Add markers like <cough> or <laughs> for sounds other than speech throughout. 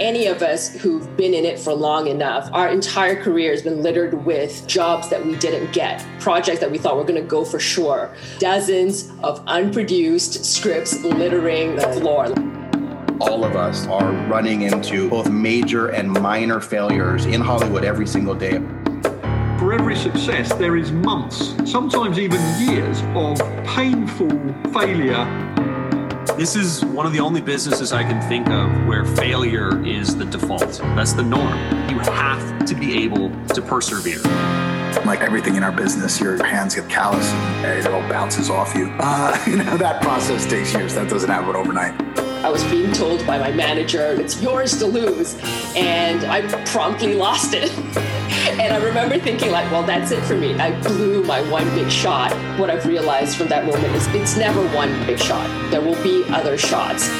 any of us who've been in it for long enough, our entire career has been littered with jobs that we didn't get, projects that we thought were going to go for sure, dozens of unproduced scripts littering the floor. All of us are running into both major and minor failures in Hollywood every single day. For every success, there is months, sometimes even years, of painful failure this is one of the only businesses I can think of where failure is the default. That's the norm. You have to be able to persevere. Like everything in our business, your hands get callous and it all bounces off you. Uh, <laughs> you know, that process takes years. That doesn't happen overnight. I was being told by my manager, it's yours to lose. And I promptly lost it. <laughs> and I remember thinking, like, well, that's it for me. I blew my one big shot. What I've realized from that moment is it's never one big shot, there will be other shots.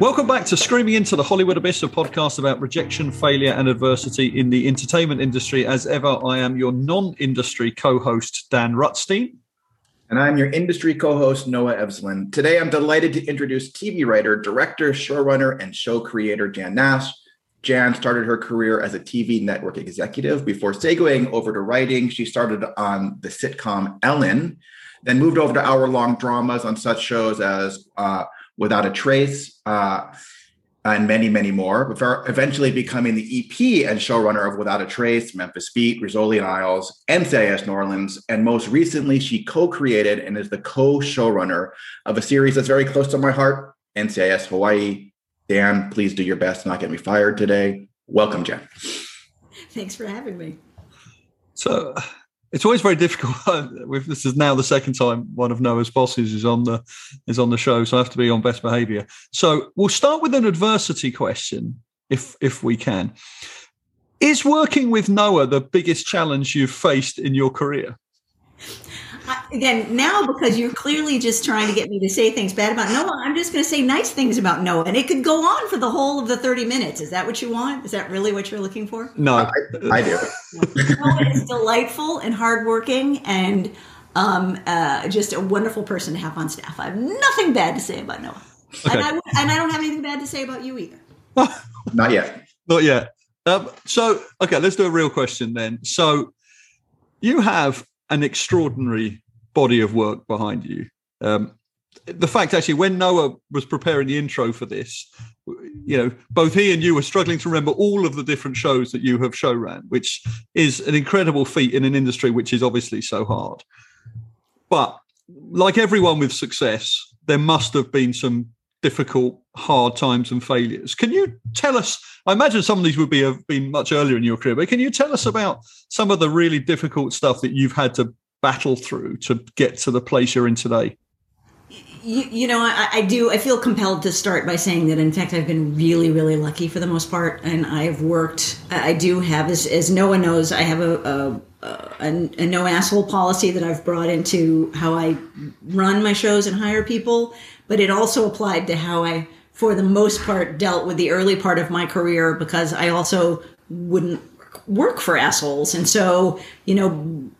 Welcome back to Screaming Into the Hollywood Abyss, a podcast about rejection, failure, and adversity in the entertainment industry. As ever, I am your non industry co host, Dan Rutstein. And I'm your industry co host, Noah Evslin. Today, I'm delighted to introduce TV writer, director, showrunner, and show creator Jan Nash. Jan started her career as a TV network executive before segueing over to writing. She started on the sitcom Ellen, then moved over to hour long dramas on such shows as uh, Without a Trace, uh, and many, many more, before eventually becoming the EP and showrunner of Without a Trace, Memphis Beat, Rizzoli and Isles, NCIS New Orleans, and most recently, she co-created and is the co-showrunner of a series that's very close to my heart, NCIS Hawaii. Dan, please do your best to not get me fired today. Welcome, Jen. Thanks for having me. So, it's always very difficult. <laughs> this is now the second time one of Noah's bosses is on the is on the show, so I have to be on best behaviour. So we'll start with an adversity question, if if we can. Is working with Noah the biggest challenge you've faced in your career? Again now because you're clearly just trying to get me to say things bad about Noah, I'm just going to say nice things about Noah, and it could go on for the whole of the 30 minutes. Is that what you want? Is that really what you're looking for? No, I, I do. Noah is delightful and hardworking, and um, uh, just a wonderful person to have on staff. I have nothing bad to say about Noah, okay. and, I, and I don't have anything bad to say about you either. <laughs> Not yet. Not yet. Um, so, okay, let's do a real question then. So, you have an extraordinary body of work behind you. Um, the fact actually, when Noah was preparing the intro for this, you know, both he and you were struggling to remember all of the different shows that you have show ran, which is an incredible feat in an industry which is obviously so hard. But like everyone with success, there must have been some difficult, hard times and failures. Can you tell us? I imagine some of these would be have been much earlier in your career, but can you tell us about some of the really difficult stuff that you've had to battle through to get to the place you're in today? You, you know, I, I, do. I feel compelled to start by saying that, in fact, I've been really, really lucky for the most part, and I've worked. I do have, as, as one knows, I have a, a, a, a no asshole policy that I've brought into how I run my shows and hire people but it also applied to how I, for the most part, dealt with the early part of my career because I also wouldn't work for assholes. And so, you know,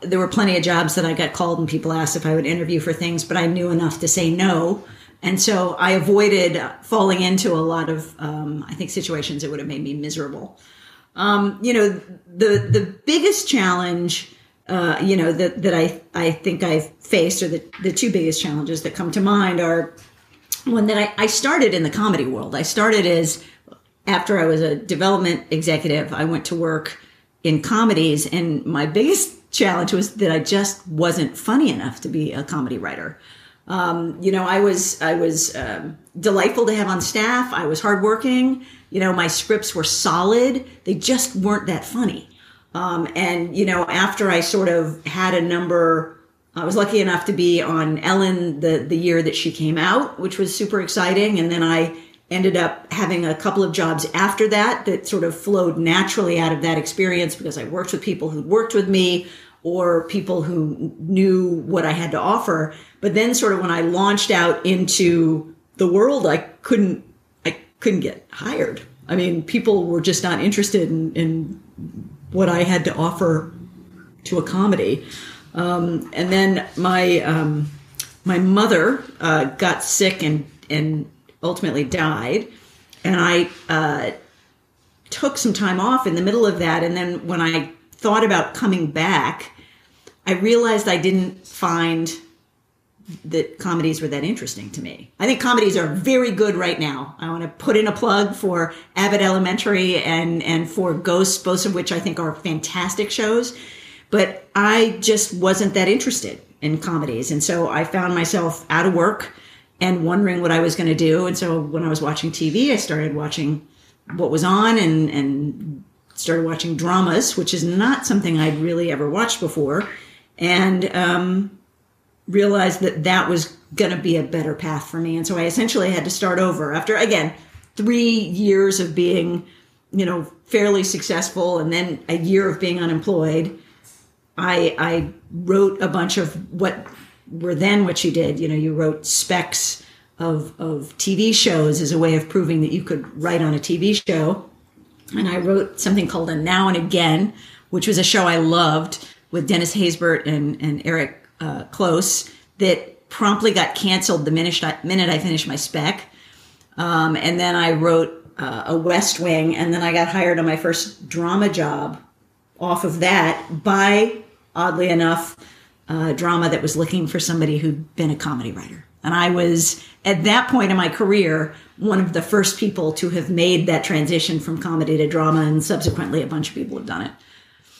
there were plenty of jobs that I got called and people asked if I would interview for things, but I knew enough to say no. And so I avoided falling into a lot of, um, I think, situations that would have made me miserable. Um, you know, the the biggest challenge uh, you know that that I I think I've faced, or the the two biggest challenges that come to mind are one that I, I started in the comedy world. I started as after I was a development executive, I went to work in comedies, and my biggest challenge was that I just wasn't funny enough to be a comedy writer. Um, you know, I was I was um, delightful to have on staff. I was hardworking. You know, my scripts were solid. They just weren't that funny. Um, and, you know, after I sort of had a number, I was lucky enough to be on Ellen the, the year that she came out, which was super exciting. And then I ended up having a couple of jobs after that that sort of flowed naturally out of that experience because I worked with people who worked with me or people who knew what I had to offer. But then sort of when I launched out into the world, I couldn't, I couldn't get hired. I mean, people were just not interested in, in what I had to offer to a comedy. Um, and then my um, my mother uh, got sick and and ultimately died, and I uh, took some time off in the middle of that. And then when I thought about coming back, I realized I didn't find that comedies were that interesting to me. I think comedies are very good right now. I want to put in a plug for Abbott Elementary and and for Ghosts, both of which I think are fantastic shows. But I just wasn't that interested in comedies, and so I found myself out of work and wondering what I was going to do. And so when I was watching TV, I started watching what was on and and started watching dramas, which is not something I'd really ever watched before, and um, realized that that was going to be a better path for me. And so I essentially had to start over after, again, three years of being, you know, fairly successful and then a year of being unemployed. I, I wrote a bunch of what were then what you did. You know, you wrote specs of, of TV shows as a way of proving that you could write on a TV show. And I wrote something called A Now and Again, which was a show I loved with Dennis Haysbert and, and Eric uh, Close that promptly got canceled the minute I, minute I finished my spec. Um, and then I wrote uh, a West Wing, and then I got hired on my first drama job off of that by, oddly enough, a drama that was looking for somebody who'd been a comedy writer. And I was, at that point in my career, one of the first people to have made that transition from comedy to drama, and subsequently a bunch of people have done it.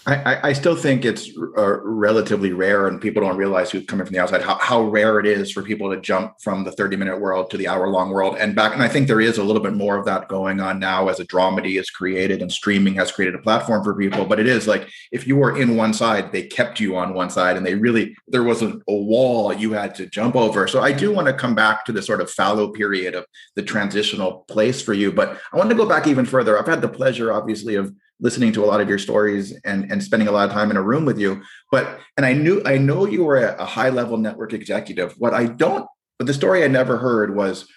I, I, still think it's uh, relatively rare, and people don't realize who's coming from the outside how, how rare it is for people to jump from the 30 minute world to the hour long world and back. And I think there is a little bit more of that going on now as a dramedy is created and streaming has created a platform for people. But it is like if you were in one side, they kept you on one side, and they really there was a, a wall you had to jump over. So I do want to come back to the sort of fallow period of the transitional place for you. But I want to go back even further. I've had the pleasure, obviously, of listening to a lot of your stories and and spending a lot of time in a room with you. But and i knew i know you were a, high level network executive. What i don't but the story i never heard was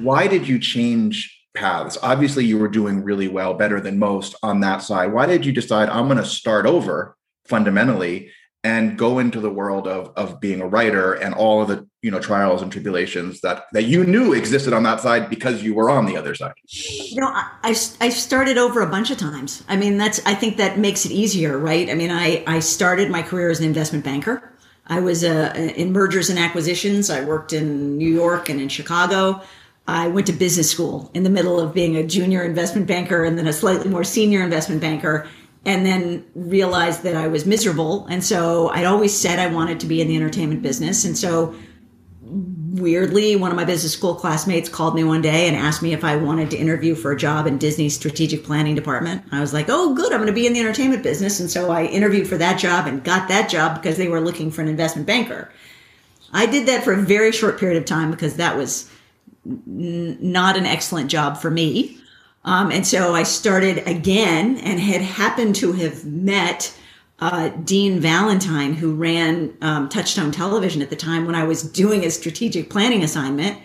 why did you change paths? Obviously you were doing really well better than most on that side. Why did you decide i'm going to start over fundamentally and go into the world of of being a writer and all of the you know trials and tribulations that that you knew existed on that side because you were on the other side. You know i i started over a bunch of times. I mean that's i think that makes it easier right? I mean i i started my career as an investment banker. I was uh, in mergers and acquisitions. I worked in new york and in chicago. I went to business school in the middle of being a junior investment banker and then a slightly more senior investment banker and then realized that I was miserable. And so I'd always said I wanted to be in the entertainment business. And so weirdly, one of my business school classmates called me one day and asked me if I wanted to interview for a job in Disney's strategic planning department. I was like, oh, good, I'm going to be in the entertainment business. And so I interviewed for that job and got that job because they were looking for an investment banker. I did that for a very short period of time because that was n- not an excellent job for me. Um, and so I started again and had happened to have met uh, Dean Valentine, who ran um, Touchstone Television at the time when I was doing a strategic planning assignment.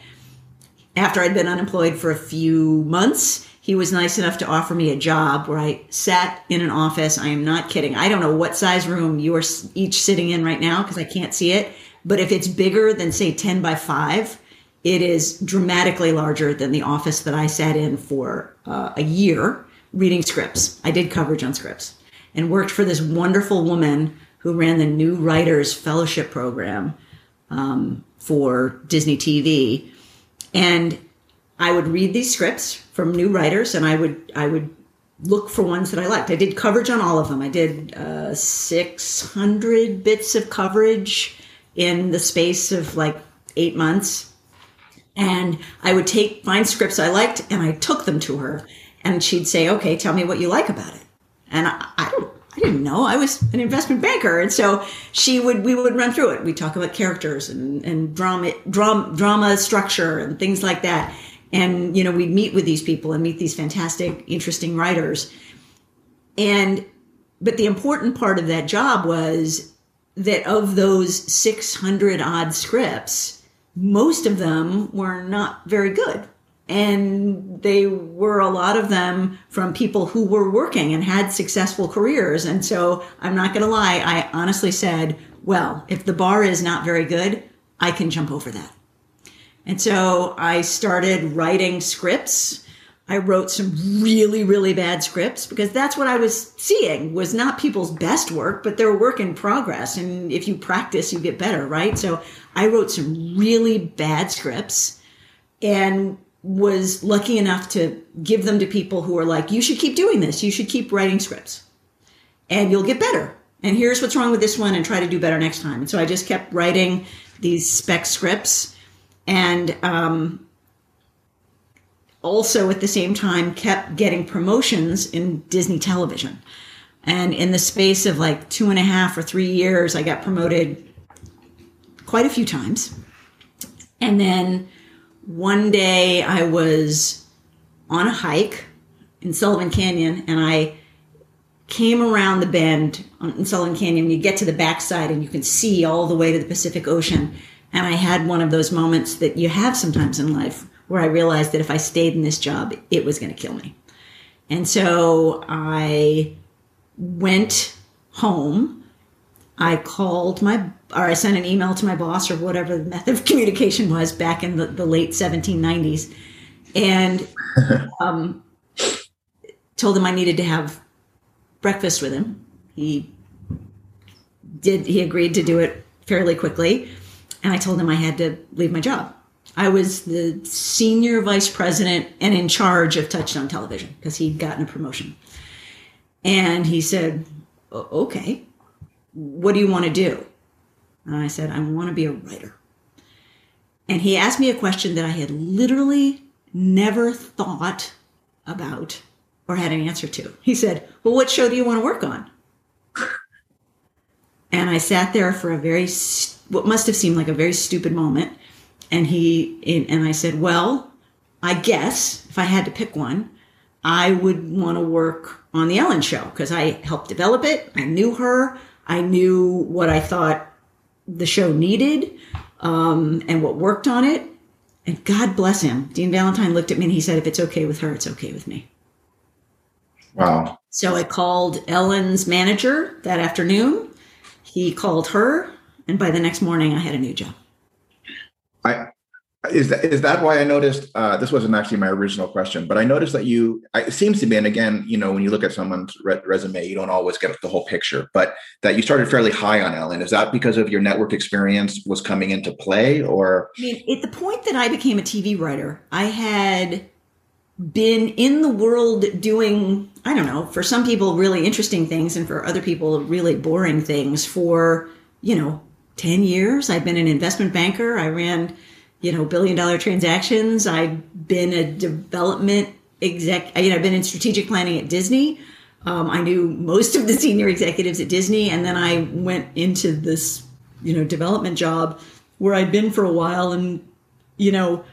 After I'd been unemployed for a few months, he was nice enough to offer me a job where I sat in an office. I am not kidding. I don't know what size room you are each sitting in right now because I can't see it. But if it's bigger than, say, 10 by 5, it is dramatically larger than the office that I sat in for uh, a year reading scripts. I did coverage on scripts and worked for this wonderful woman who ran the New Writers Fellowship Program um, for Disney TV. And I would read these scripts from new writers, and I would I would look for ones that I liked. I did coverage on all of them. I did uh, 600 bits of coverage in the space of like eight months and I would take find scripts I liked and I took them to her and she'd say, okay, tell me what you like about it. And I, I don't, I didn't know I was an investment banker. And so she would, we would run through it. We talk about characters and, and drama, drama, drama structure and things like that. And, you know, we'd meet with these people and meet these fantastic, interesting writers. And, but the important part of that job was that of those 600 odd scripts, most of them were not very good. And they were a lot of them from people who were working and had successful careers. And so I'm not going to lie, I honestly said, well, if the bar is not very good, I can jump over that. And so I started writing scripts. I wrote some really, really bad scripts because that's what I was seeing was not people's best work, but their work in progress. And if you practice, you get better, right? So I wrote some really bad scripts and was lucky enough to give them to people who are like, you should keep doing this. You should keep writing scripts and you'll get better. And here's what's wrong with this one and try to do better next time. And so I just kept writing these spec scripts and um, also at the same time kept getting promotions in Disney television. And in the space of like two and a half or three years, I got promoted quite a few times. And then one day I was on a hike in Sullivan Canyon and I came around the bend in Sullivan Canyon. You get to the backside and you can see all the way to the Pacific Ocean. And I had one of those moments that you have sometimes in life where I realized that if I stayed in this job, it was going to kill me. And so I went home. I called my, or I sent an email to my boss or whatever the method of <laughs> communication was back in the, the late 1790s and <laughs> um, told him I needed to have breakfast with him. He did, he agreed to do it fairly quickly. And I told him I had to leave my job. I was the senior vice president and in charge of Touchstone Television because he'd gotten a promotion. And he said, Okay, what do you want to do? And I said, I want to be a writer. And he asked me a question that I had literally never thought about or had an answer to. He said, Well, what show do you want to work on? And I sat there for a very, what must have seemed like a very stupid moment. And he, and I said, Well, I guess if I had to pick one, I would want to work on the Ellen show because I helped develop it. I knew her. I knew what I thought the show needed um, and what worked on it. And God bless him. Dean Valentine looked at me and he said, If it's okay with her, it's okay with me. Wow. So I called Ellen's manager that afternoon. He called her. And by the next morning, I had a new job. I is that is that why I noticed uh, this wasn't actually my original question, but I noticed that you it seems to be, and again, you know, when you look at someone's re- resume, you don't always get the whole picture, but that you started fairly high on Ellen. Is that because of your network experience was coming into play, or? I mean, at the point that I became a TV writer, I had been in the world doing I don't know, for some people really interesting things, and for other people really boring things for you know 10 years. I've been an investment banker. I ran you know, billion dollar transactions. I've been a development exec, you know, I've been in strategic planning at Disney. Um, I knew most of the senior executives at Disney. And then I went into this, you know, development job where I'd been for a while. And, you know,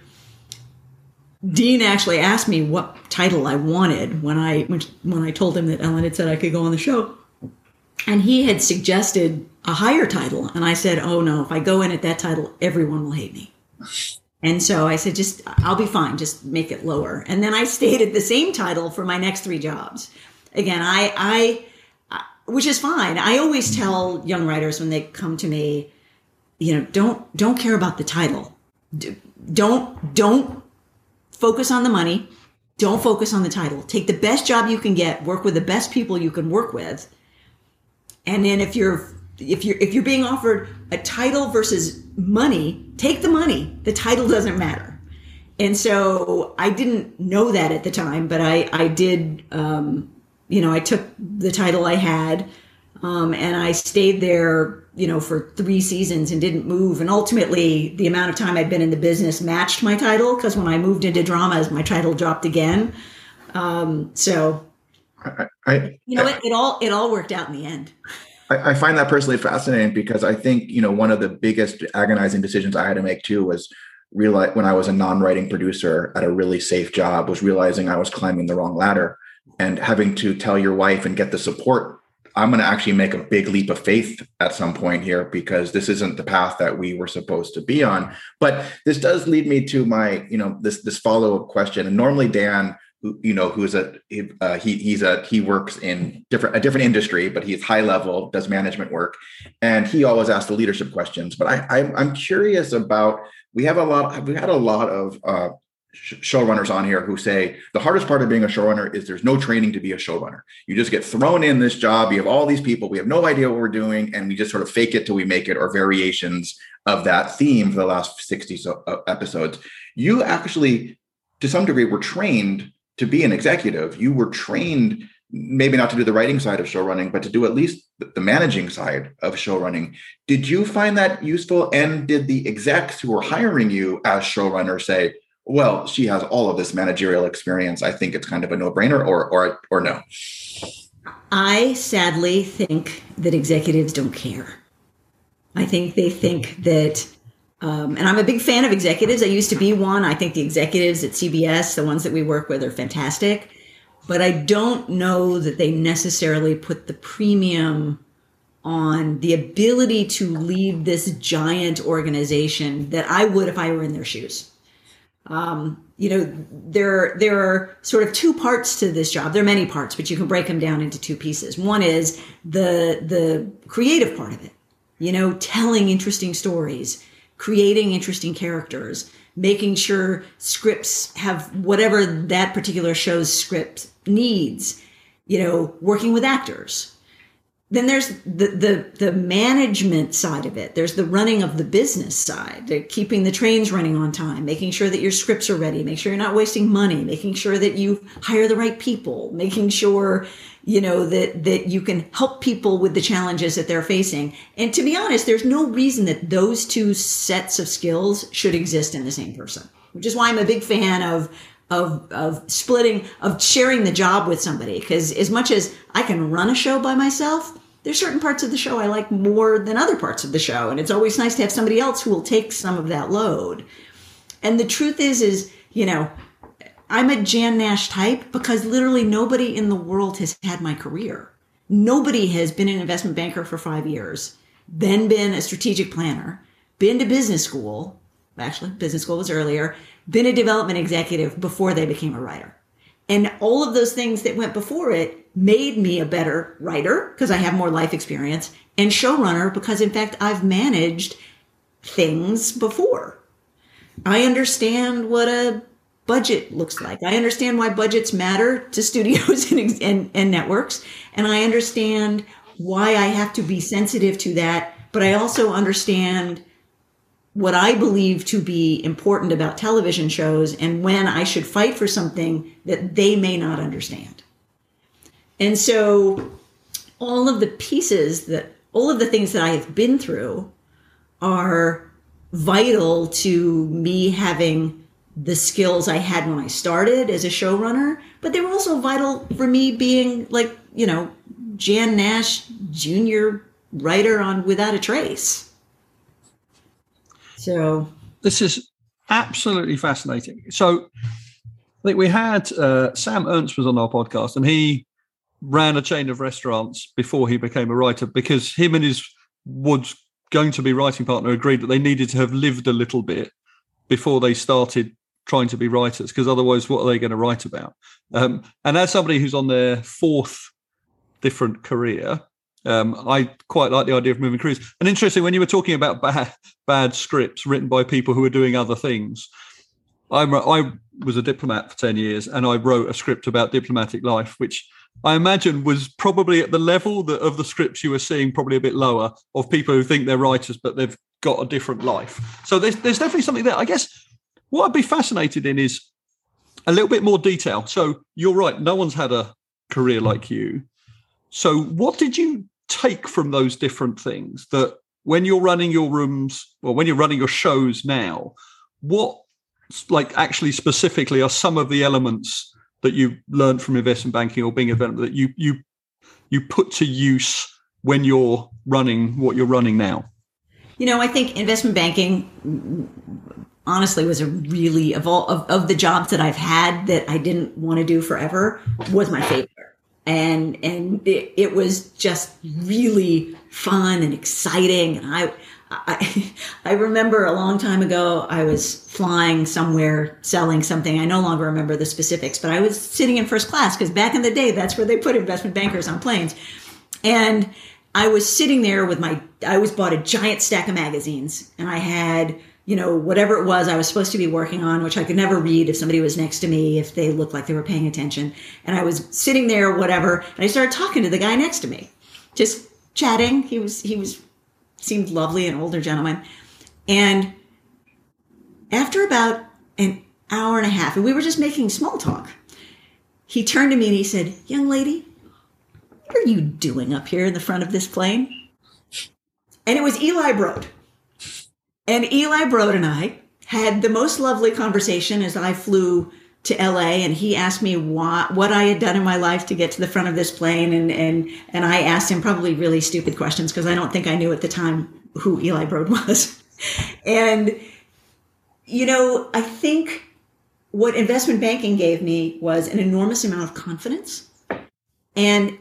Dean actually asked me what title I wanted when I when, when I told him that Ellen had said I could go on the show. And he had suggested a higher title. And I said, oh no, if I go in at that title, everyone will hate me. And so I said, just, I'll be fine. Just make it lower. And then I stayed at the same title for my next three jobs. Again, I, I, which is fine. I always tell young writers when they come to me, you know, don't, don't care about the title. Don't, don't focus on the money. Don't focus on the title. Take the best job you can get, work with the best people you can work with. And then if you're if you're if you're being offered a title versus money, take the money. The title doesn't matter. And so I didn't know that at the time, but I I did. Um, you know, I took the title I had, um, and I stayed there. You know, for three seasons and didn't move. And ultimately, the amount of time I'd been in the business matched my title because when I moved into dramas, my title dropped again. Um, so, I, I, you know, it, it all it all worked out in the end. I, I find that personally fascinating because I think you know one of the biggest agonizing decisions I had to make too was realize when I was a non-writing producer at a really safe job was realizing I was climbing the wrong ladder and having to tell your wife and get the support I'm going to actually make a big leap of faith at some point here because this isn't the path that we were supposed to be on. But this does lead me to my, you know, this this follow up question. And normally, Dan, you know who's a uh, he he's a he works in different a different industry, but he's high level, does management work, and he always asks the leadership questions. But I, I I'm curious about we have a lot we had a lot of uh, showrunners on here who say the hardest part of being a showrunner is there's no training to be a showrunner. You just get thrown in this job. You have all these people. We have no idea what we're doing, and we just sort of fake it till we make it, or variations of that theme for the last 60 so, uh, episodes. You actually, to some degree, were trained to be an executive. You were trained maybe not to do the writing side of show running, but to do at least the managing side of show running. Did you find that useful? And did the execs who were hiring you as showrunner say, well, she has all of this managerial experience. I think it's kind of a no-brainer, or or or no. I sadly think that executives don't care. I think they think that, um, and I'm a big fan of executives. I used to be one. I think the executives at CBS, the ones that we work with, are fantastic. But I don't know that they necessarily put the premium on the ability to lead this giant organization that I would if I were in their shoes um, you know there there are sort of two parts to this job there are many parts but you can break them down into two pieces one is the the creative part of it you know telling interesting stories creating interesting characters making sure scripts have whatever that particular show's script needs you know working with actors then there's the, the the management side of it. There's the running of the business side keeping the trains running on time making sure that your scripts are ready make sure you're not wasting money making sure that you hire the right people making sure you know that that you can help people with the challenges that they're facing. And to be honest there's no reason that those two sets of skills should exist in the same person which is why i'm a big fan of of of splitting of sharing the job with somebody because as much as I can run a show by myself there's certain parts of the show I like more than other parts of the show. And it's always nice to have somebody else who will take some of that load. And the truth is, is, you know, I'm a Jan Nash type because literally nobody in the world has had my career. Nobody has been an investment banker for five years, then been a strategic planner, been to business school. Actually, business school was earlier, been a development executive before they became a writer. And all of those things that went before it made me a better writer because I have more life experience and showrunner because in fact I've managed things before. I understand what a budget looks like. I understand why budgets matter to <laughs> studios and, and, and networks. And I understand why I have to be sensitive to that. But I also understand what I believe to be important about television shows and when I should fight for something that they may not understand. And so all of the pieces that all of the things that I have been through are vital to me having the skills I had when I started as a showrunner, but they were also vital for me being like, you know, Jan Nash junior writer on Without a Trace. So this is absolutely fascinating. So I think we had uh, Sam Ernst was on our podcast and he ran a chain of restaurants before he became a writer because him and his was going to be writing partner agreed that they needed to have lived a little bit before they started trying to be writers because otherwise what are they going to write about um, and as somebody who's on their fourth different career um, I quite like the idea of moving careers. And interesting, when you were talking about bad, <laughs> bad scripts written by people who are doing other things, I, I was a diplomat for 10 years and I wrote a script about diplomatic life, which I imagine was probably at the level that, of the scripts you were seeing, probably a bit lower, of people who think they're writers, but they've got a different life. So there's, there's definitely something there. I guess what I'd be fascinated in is a little bit more detail. So you're right, no one's had a career like you. So what did you take from those different things that when you're running your rooms or when you're running your shows now, what like actually specifically are some of the elements that you learned from investment banking or being a developer that you you you put to use when you're running what you're running now? You know, I think investment banking honestly was a really of all of, of the jobs that I've had that I didn't want to do forever was my favorite. And and it, it was just really fun and exciting. And I I, <laughs> I remember a long time ago, I was flying somewhere selling something. I no longer remember the specifics, but I was sitting in first class because back in the day, that's where they put investment bankers on planes. And I was sitting there with my, I was bought a giant stack of magazines and I had, you know, whatever it was I was supposed to be working on, which I could never read if somebody was next to me, if they looked like they were paying attention. And I was sitting there, whatever, and I started talking to the guy next to me, just chatting. He was, he was seemed lovely, an older gentleman. And after about an hour and a half, and we were just making small talk, he turned to me and he said, Young lady, what are you doing up here in the front of this plane? And it was Eli Broad. And Eli Broad and I had the most lovely conversation as I flew to LA and he asked me what, what I had done in my life to get to the front of this plane. And, and, and I asked him probably really stupid questions because I don't think I knew at the time who Eli Broad <laughs> was. and, you know, I think what investment banking gave me was an enormous amount of confidence and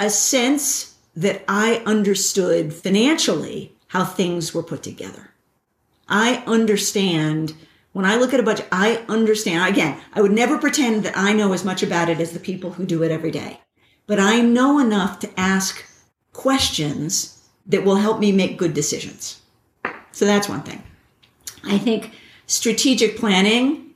a sense that I understood financially how things were put together. I understand when I look at a budget, I understand. Again, I would never pretend that I know as much about it as the people who do it every day. But I know enough to ask questions that will help me make good decisions. So that's one thing. I think strategic planning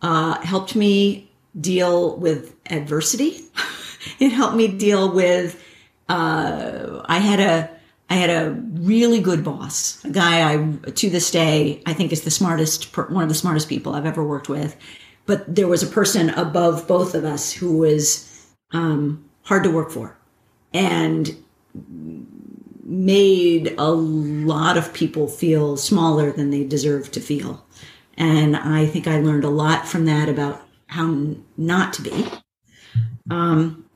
uh, helped me deal with adversity. <laughs> it helped me deal with. Uh, I had a I had a really good boss, a guy I, to this day, I think is the smartest, one of the smartest people I've ever worked with. But there was a person above both of us who was um, hard to work for and made a lot of people feel smaller than they deserved to feel. And I think I learned a lot from that about how not to be. Um,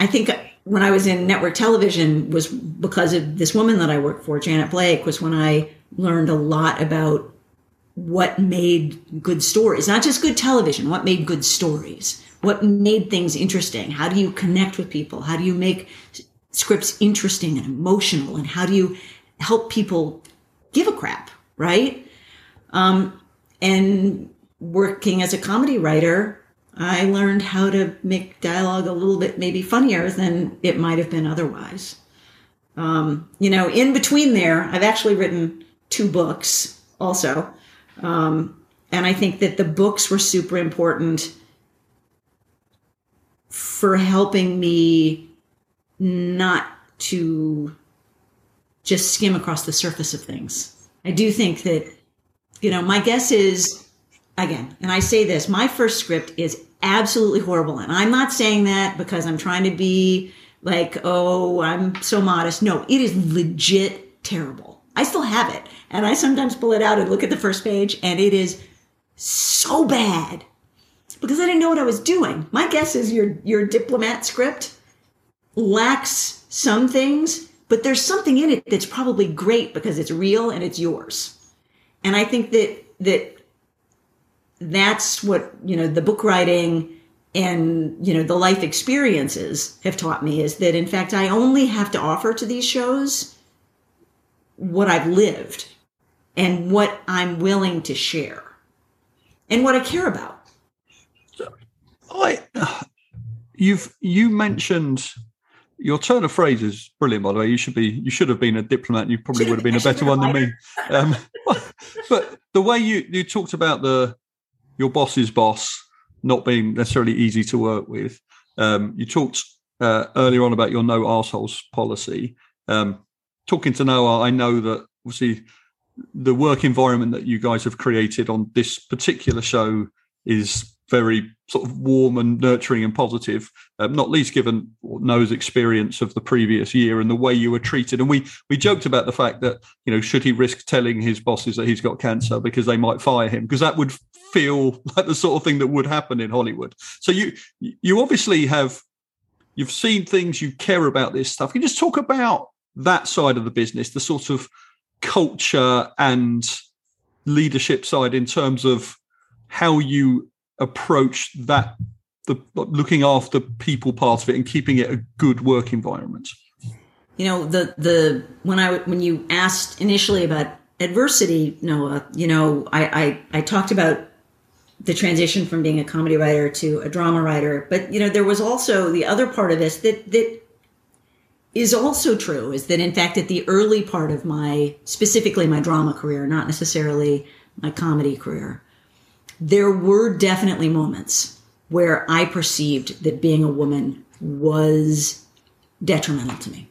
I think when I was in network television was because of this woman that I worked for, Janet Blake, was when I learned a lot about what made good stories, not just good television, what made good stories, what made things interesting. How do you connect with people? How do you make scripts interesting and emotional? And how do you help people give a crap, right? Um, and working as a comedy writer, I learned how to make dialogue a little bit maybe funnier than it might have been otherwise. Um, you know, in between there, I've actually written two books also. Um, and I think that the books were super important for helping me not to just skim across the surface of things. I do think that, you know, my guess is, again, and I say this, my first script is absolutely horrible. And I'm not saying that because I'm trying to be like, oh, I'm so modest. No, it is legit terrible. I still have it. And I sometimes pull it out and look at the first page and it is so bad because I didn't know what I was doing. My guess is your, your diplomat script lacks some things, but there's something in it that's probably great because it's real and it's yours. And I think that, that that's what you know the book writing and you know the life experiences have taught me is that in fact i only have to offer to these shows what i've lived and what i'm willing to share and what i care about. I you've you mentioned your turn of phrase is brilliant by the way. You should be you should have been a diplomat. You probably would have been a better one than me. um, <laughs> but the way you you talked about the your boss's boss not being necessarily easy to work with. Um, you talked uh, earlier on about your no assholes policy. Um, talking to Noah, I know that obviously the work environment that you guys have created on this particular show is very sort of warm and nurturing and positive, um, not least given Noah's experience of the previous year and the way you were treated. And we we joked about the fact that you know should he risk telling his bosses that he's got cancer because they might fire him because that would feel <laughs> like the sort of thing that would happen in Hollywood. So you you obviously have you've seen things you care about this stuff. Can you just talk about that side of the business, the sort of culture and leadership side in terms of how you approach that the looking after people part of it and keeping it a good work environment? You know the the when I when you asked initially about adversity, Noah, you know I I, I talked about the transition from being a comedy writer to a drama writer, but you know there was also the other part of this that that is also true is that in fact at the early part of my specifically my drama career, not necessarily my comedy career, there were definitely moments where I perceived that being a woman was detrimental to me.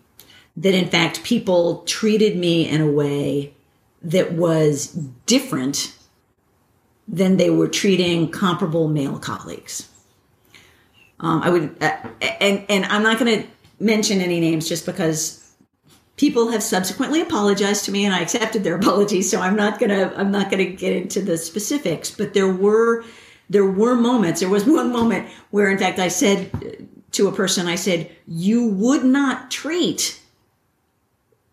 That in fact people treated me in a way that was different than they were treating comparable male colleagues. Um, I would, uh, and and I'm not going to mention any names just because people have subsequently apologized to me and I accepted their <laughs> apologies. So I'm not gonna I'm not gonna get into the specifics. But there were there were moments. There was <laughs> one moment where, in fact, I said to a person, I said, "You would not treat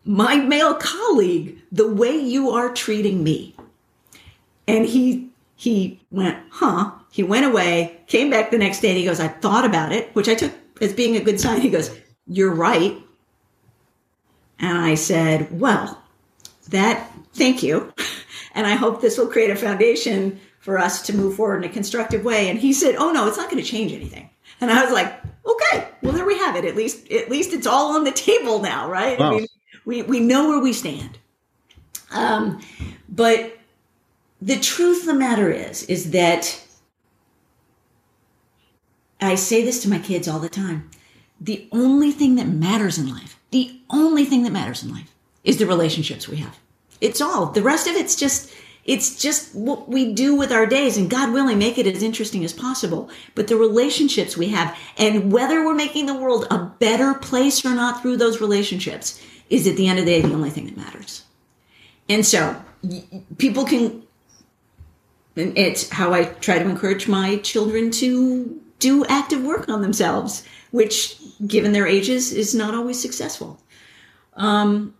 my male colleague the way you are treating me," and he he went, "Huh." He went away, came back the next day, and he goes, "I thought about it," which I took as being a good sign. He goes, you're right. And I said, Well, that, thank you. <laughs> And I hope this will create a foundation for us to move forward in a constructive way. And he said, Oh, no, it's not going to change anything. And I was like, Okay, well, there we have it. At least, at least it's all on the table now, right? Wow. I mean, we, we know where we stand. Um, but the truth of the matter is, is that I say this to my kids all the time the only thing that matters in life, only thing that matters in life is the relationships we have. It's all. The rest of it's just it's just what we do with our days and God willing make it as interesting as possible. But the relationships we have and whether we're making the world a better place or not through those relationships is at the end of the day the only thing that matters. And so people can and it's how I try to encourage my children to do active work on themselves which, given their ages, is not always successful. Um,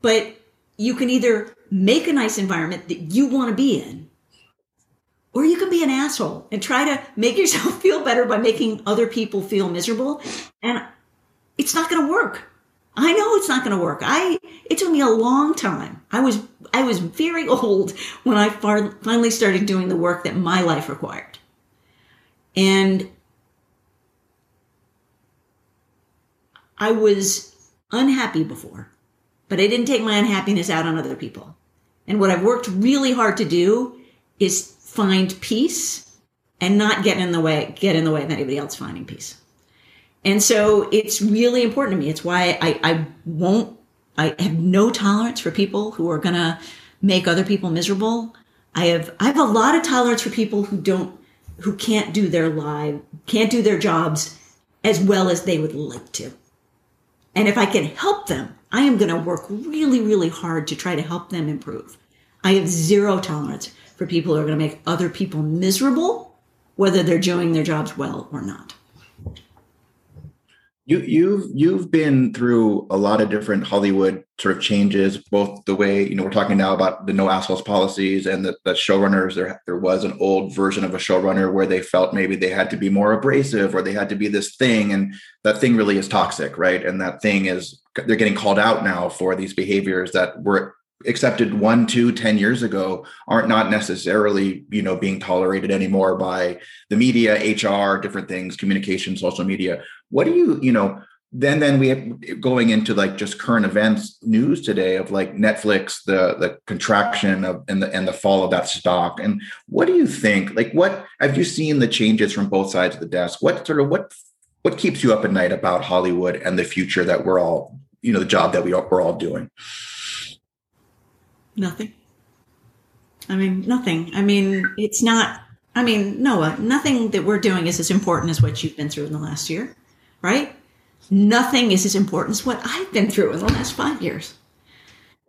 but you can either make a nice environment that you want to be in, or you can be an asshole and try to make <laughs> yourself feel better by making other people feel miserable. And it's not going to work. I know it's not going to work. I it took me a long time. I was I was very <laughs> old when I far, finally started doing the work that my life required. And I was unhappy before, but I didn't take my unhappiness out on other people. And what I've worked really hard to do is find peace and not get in the way, get in the way of anybody else finding peace. And so it's really important to me. It's why I, I won't, I have no tolerance for people who are going to make other people miserable. I have, I have a lot of tolerance for people who don't, who can't do their live, can't do their jobs as well as they would like to. And if I can help them, I am going to work really, really hard to try to help them improve. I have zero tolerance for people who are going to make other people miserable, whether they're doing their jobs well or not. You, you've you've been through a lot of different Hollywood sort of changes, both the way you know we're talking now about the no assholes policies and the, the showrunners. There there was an old version of a showrunner where they felt maybe they had to be more abrasive or they had to be this thing, and that thing really is toxic, right? And that thing is they're getting called out now for these behaviors that were accepted one two ten years ago aren't not necessarily you know being tolerated anymore by the media hr different things communication social media. What do you you know then then we have going into like just current events news today of like netflix the the contraction of and the and the fall of that stock. And what do you think like what have you seen the changes from both sides of the desk? What sort of what what keeps you up at night about hollywood and the future that we're all you know the job that we are, we're all doing Nothing. I mean, nothing. I mean, it's not, I mean, Noah, nothing that we're doing is as important as what you've been through in the last year, right? Nothing is as important as what I've been through in the last five years,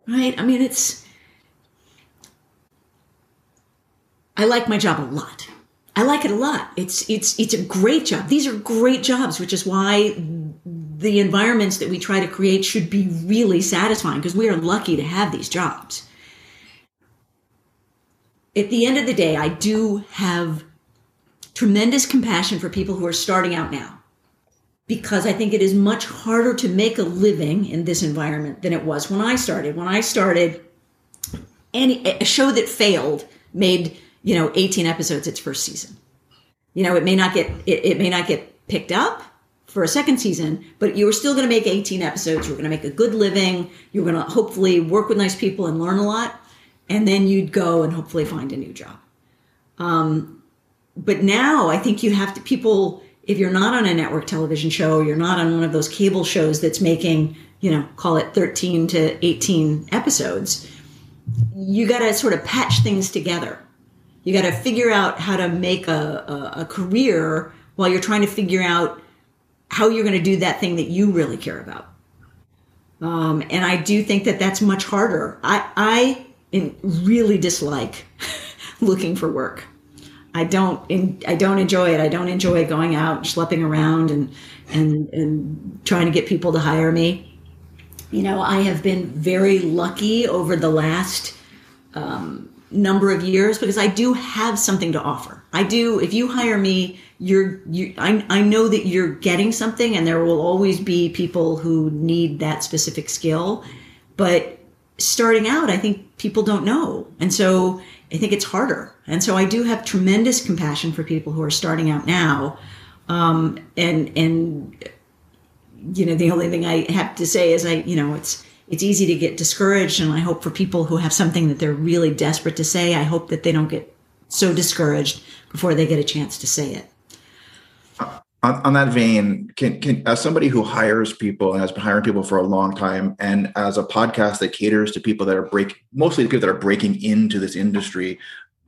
right? I mean, it's, I like my job a lot. I like it a lot. It's, it's, it's a great job. These are great jobs, which is why the environments that we try to create should be really satisfying because we are lucky to have these jobs at the end of the day, I do have tremendous compassion for people who are starting out now. because I think it is much harder to make a living in this environment than it was when I started. When I started, any a show that failed made you know 18 episodes its first season. You know, it may not get it, it may not get picked up for a second season, but you were still going to make 18 episodes. You were going to make a good living. You were going to hopefully work with nice people and learn a lot, and then you'd go and hopefully find a new job. Um, but now I think you have to people if you're not on a network television show, you're not on one of those cable shows that's making, you know, call it 13 to 18 episodes, you got to sort of patch things together. You got to figure out how to make a, a, a, career while you're trying to figure out how you're going to do that thing that you really care about. Um, and I do think that that's much harder. I, I really dislike <laughs> looking for work. I don't I don't enjoy it. I don't enjoy going out schlepping around and and and trying to get people to hire me. You know, I have been very lucky over the last um, number of years because I do have something to offer. I do. If you hire me, you're you. I I know that you're getting something, and there will always be people who need that specific skill. But starting out, I think people don't know, and so I think it's harder. And so I do have tremendous compassion for people who are starting out now. Um, and, and, you know, the only thing I have to say is I, you know, it's, it's easy to get discouraged. And I hope for people who have something that they're really desperate to say, I hope that they don't get so discouraged before they get a chance to say it on, on, that vein, can, can as somebody who hires people and has been hiring people for a long time, and as a podcast that caters to people that are break mostly people that are breaking into this industry,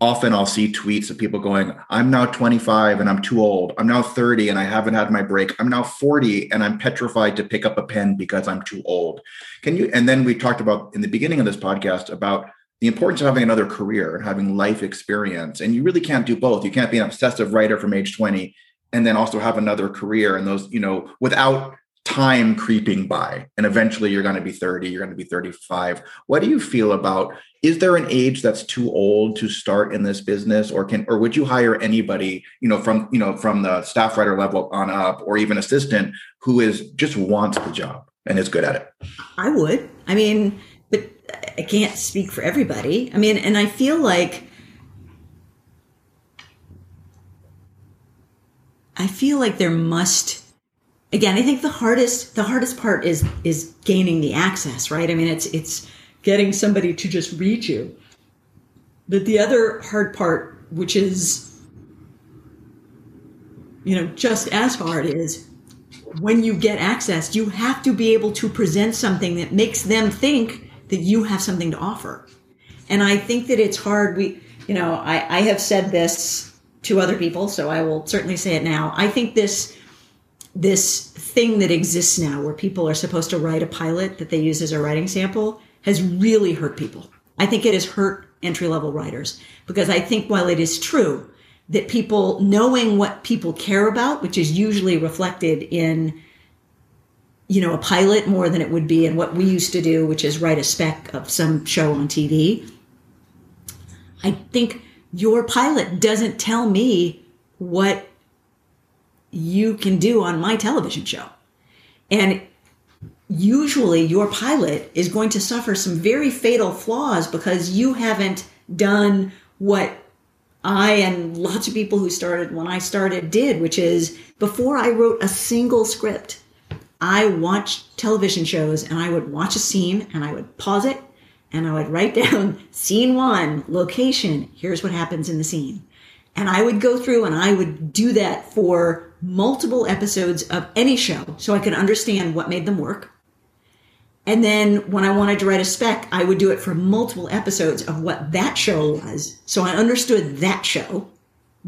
often I'll see tweets of people going, "I'm now 25 and I'm too old. I'm now 30 and I haven't had my break. I'm now 40 and I'm petrified to pick up a pen because I'm too old." Can you? And then we talked about in the beginning of this podcast about the importance of having another career and having life experience, and you really can't do both. You can't be an obsessive writer from age 20 and then also have another career and those you know without time creeping by. And eventually you're going to be 30 you're going to be 35 what do you feel about is there an age that's too old to start in this business? Or can or would you hire anybody you know from you know from the staff writer level on up or even assistant who is just wants the job and is good at it? I would. I mean but i can't speak for everybody. I mean and i feel like I feel like there must again, I think the hardest the hardest part is is gaining the access, right? I mean, it's it's getting somebody to just read you. But the other hard part, which is you know, just as hard is when you get access, you have to be able to present something that makes them think that you have something to offer. And I think that it's hard. We, you know, I, I have said this to other people, so I will certainly say it now. I think this this thing that exists now where people are supposed to write a pilot that they use as a writing sample has really hurt people. I think it has hurt entry level writers because I think while it is true that people knowing what people care about, which is usually reflected in you know a pilot more than it would be in what we used to do, which is write a spec of some show on TV. I think your pilot doesn't tell me what you can do on my television show. And usually your pilot is going to suffer some very fatal flaws because you haven't done what I and lots of people who started when I started did, which is before I wrote a single script, I watched television shows and I would watch a scene and I would pause it and I would write <laughs> down scene one, location, here's what happens in the scene. And I would go through and I would do that for multiple episodes of any show so I could understand what made them work. And then when I wanted to write a spec, I would do it for multiple episodes of what that show was. So I understood that show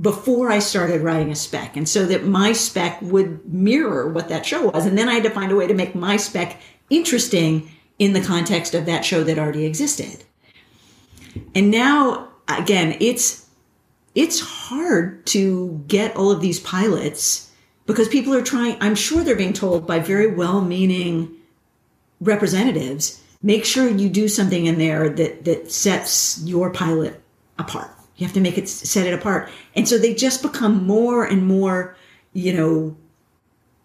before I started writing a spec. And so that my spec would mirror what that show was. And then I had to find a way to make my spec interesting in the context of that show that already existed. And now again, it's it's hard to get all of these pilots because people are trying I'm sure they're being told by very well-meaning representatives, make sure you do something in there that that sets your pilot apart. You have to make it set it apart. And so they just become more and more, you know,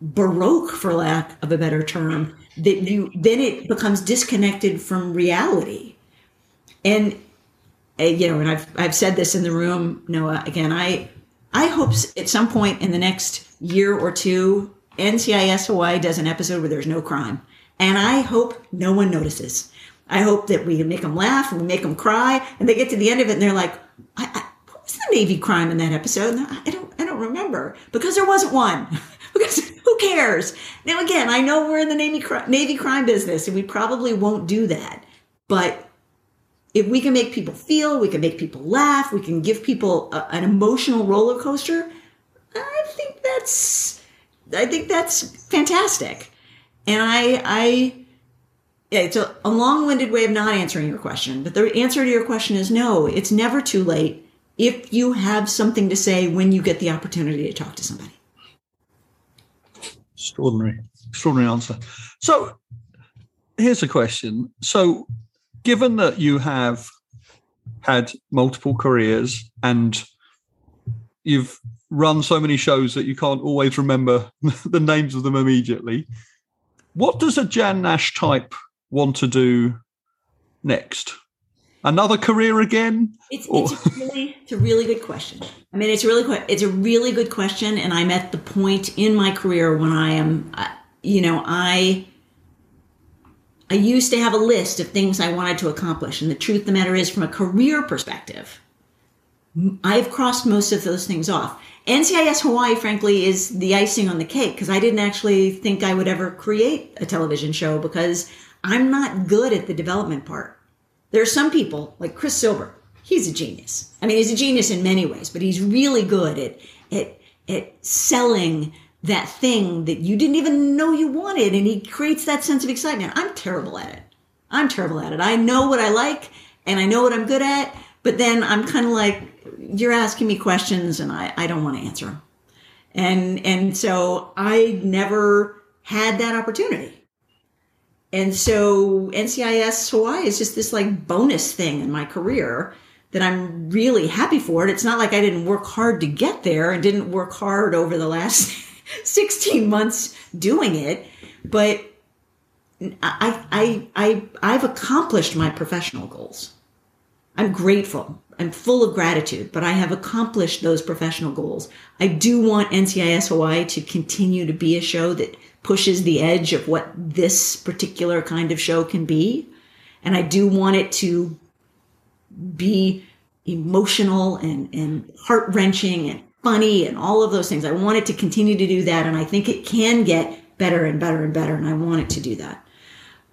baroque for lack of a better term that you then it becomes disconnected from reality. And uh, you know and i've i've said this in the room noah again i i hope at some point in the next year or two ncis hawaii does an episode where there's no crime. And i hope no one notices. I hope that we make them laugh and we make them cry and they get to the end of it and they're like I, I, what was the navy crime in that episode? I don't i don't remember because there wasn't one. <laughs> Because who cares? Now, again, I know we're in the Navy, Navy crime business and we probably won't do that. But if we can make people feel, we can make people laugh, we can give people a, an emotional roller coaster, I think that's, I think that's fantastic. And I, I, it's a, a long-winded way of not answering your question, but the answer to your question is no, it's never too late if you have something to say when you get the opportunity to talk to somebody. Extraordinary, extraordinary answer. So here's a question. So, given that you have had multiple careers and you've run so many shows that you can't always remember <laughs> the names of them immediately, what does a Jan Nash type want to do next? Another career again? It's, it's a really, it's a really good question. I mean, it's really it's a really good question, and I'm at the point in my career when I am, uh, you know, I I used to have a list of things I wanted to accomplish, and the truth of the matter is, from a career perspective, I've crossed most of those things off. NCIS Hawaii, frankly, is the icing on the cake because I didn't actually think I would ever create a television show because I'm not good at the development part. There are some people like Chris Silber. He's a genius. I mean, he's a genius in many ways, but he's really good at at at selling that thing that you didn't even know you wanted, and he creates that sense of excitement. I'm terrible at it. I'm terrible at it. I know what I like and I know what I'm good at, but then I'm kind of like, you're asking me questions and I, I don't want to answer them. And and so I never had that opportunity. And so NCIS Hawaii is just this like bonus thing in my career that I'm really happy for. it. It's not like I didn't work hard to get there and didn't work hard over the last <laughs> 16 months doing it, but I, I, I, I've accomplished my professional goals. I'm grateful. I'm full of gratitude, but I have accomplished those professional goals. I do want NCIS Hawaii to continue to be a show that pushes the edge of what this particular kind of show can be. And I do want it to be emotional and, and heart wrenching and funny and all of those things. I want it to continue to do that. And I think it can get better and better and better. And I want it to do that.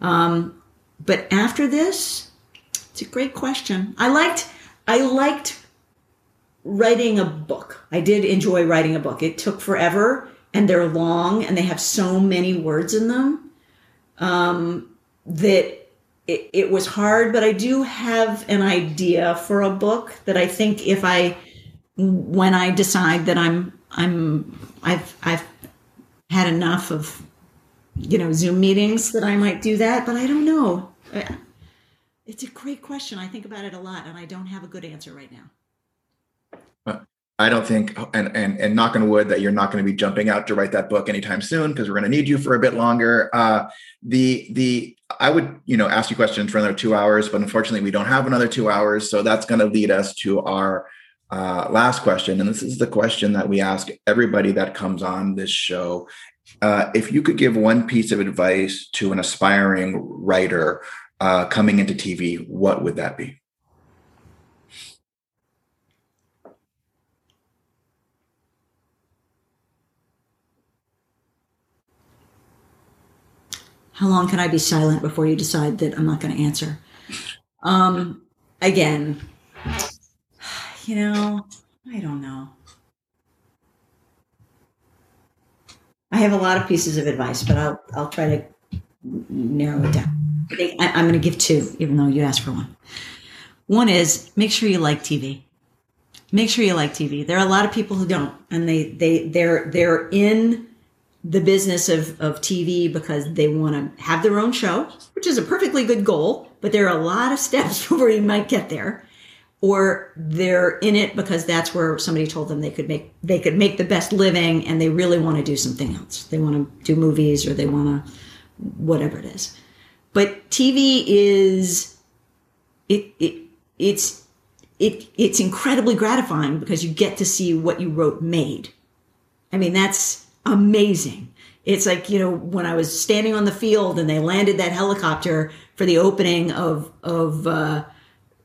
Um, but after this, it's a great question. I liked, I liked writing a book. I did enjoy writing a book. It took forever and they're long and they have so many words in them um, that it, it was hard, but I do have an idea for a book that I think if I, when I decide that I'm, I'm, I've, I've had enough of, you know, Zoom meetings that I might do that, but I don't know. It's a great question. I think about it a lot and I don't have a good answer right now. I don't think, and and and knock on wood, that you're not going to be jumping out to write that book anytime soon because we're going to need you for a bit longer. Uh, the the I would you know ask you questions for another two hours, but unfortunately we don't have another two hours, so that's going to lead us to our uh, last question, and this is the question that we ask everybody that comes on this show. Uh, if you could give one piece of advice to an aspiring writer uh, coming into TV, what would that be? how long can I be silent before you decide that I'm not going to answer? Um, again, you know, I don't know. I have a lot of pieces of advice, but I'll I'll try to narrow it down. I think I, I'm going to give two, even though you asked for one. One is make sure you like TV. Make sure you like TV. There are a lot of people who don't, and they they they're they're in the business of, of TV because they want to have their own show, which is a perfectly good goal, but there are a lot of <laughs> steps <laughs> before you might get there. or they're in it because that's where somebody told them they could make they could make the best living and they really want to do something else. They want to do movies or they want to whatever it is. But TV is it it it's it it's incredibly gratifying because you get to see what you wrote made. I mean, that's amazing. It's like, you know, when I was standing on the field and they landed that helicopter for the opening of of uh,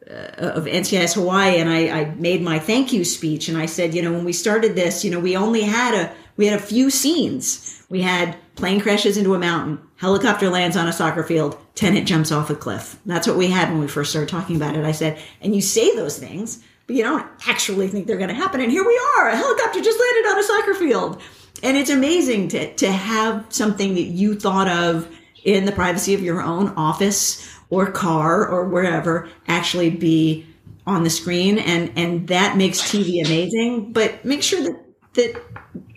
of NCIS Hawaii, and I, I made my thank you speech, and I said, you know, when we started this, you know, we only had a we had a few scenes. We had plane crashes into a mountain, helicopter lands on a soccer field, Tennant jumps off a cliff. That's what we had when we first started talking about it. I said, and you say those things, but you don't actually think they're going to happen. And here we are, a helicopter just landed on a soccer field. And it's amazing to, to have something that you thought of in the privacy of your own office or car or wherever actually be on the screen and and that makes TV amazing but make sure that that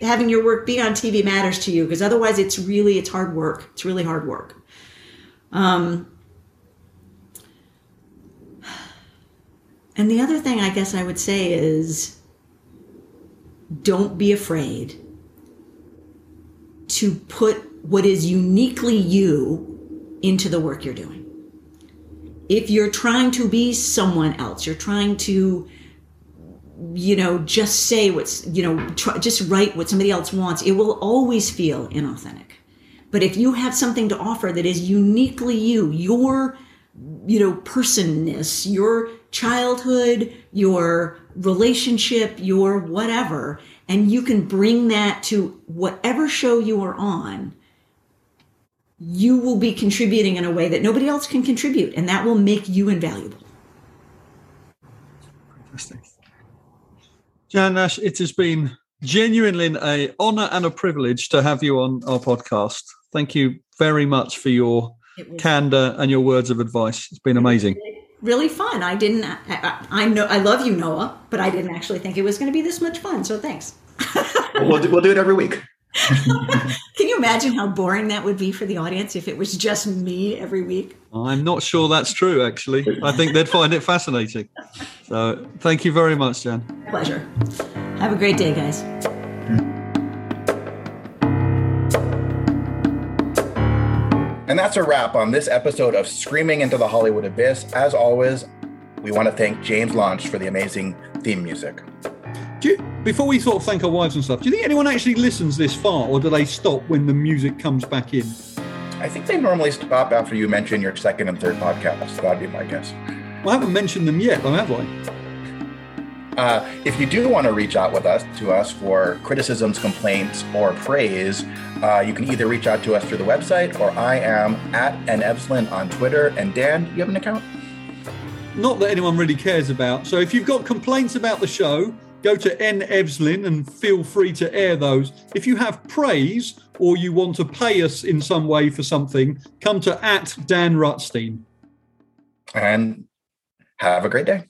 having your work be on TV matters to you because otherwise it's really it's hard work. It's really hard work. Um and the other thing I guess I would say is don't be afraid to put what is uniquely you into the work you're doing. If you're trying to be someone else, you're trying to, you know, just say what's, you know, try, just write what somebody else wants, it will always feel inauthentic. But if you have something to offer that is uniquely you, your, you know, personness, your childhood, your relationship, your whatever, and you can bring that to whatever show you are on, you will be contributing in a way that nobody else can contribute, and that will make you invaluable. Fantastic. Jan Nash, it has been genuinely an honor and a privilege to have you on our podcast. Thank you very much for your candor and your words of advice. It's been amazing. Really fun. I didn't. I, I know. I love you, Noah, but I didn't actually think it was going to be this much fun. So thanks. <laughs> we'll, do, we'll do it every week. <laughs> Can you imagine how boring that would be for the audience if it was just me every week? I'm not sure that's true, actually. I think they'd find it fascinating. So thank you very much, Jan. Pleasure. Have a great day, guys. And that's a wrap on this episode of Screaming into the Hollywood Abyss. As always, we want to thank James Launch for the amazing theme music. You, before we sort of thank our wives and stuff, do you think anyone actually listens this far, or do they stop when the music comes back in? I think they normally stop after you mention your second and third podcast. That'd be my guess. Well, I haven't mentioned them yet, though, have I? Uh, if you do want to reach out with us to us for criticisms, complaints, or praise, uh, you can either reach out to us through the website or I am at Evslin on Twitter. And Dan, you have an account? Not that anyone really cares about. So if you've got complaints about the show, go to N Evslin and feel free to air those. If you have praise or you want to pay us in some way for something, come to at Dan Rutstein. And have a great day.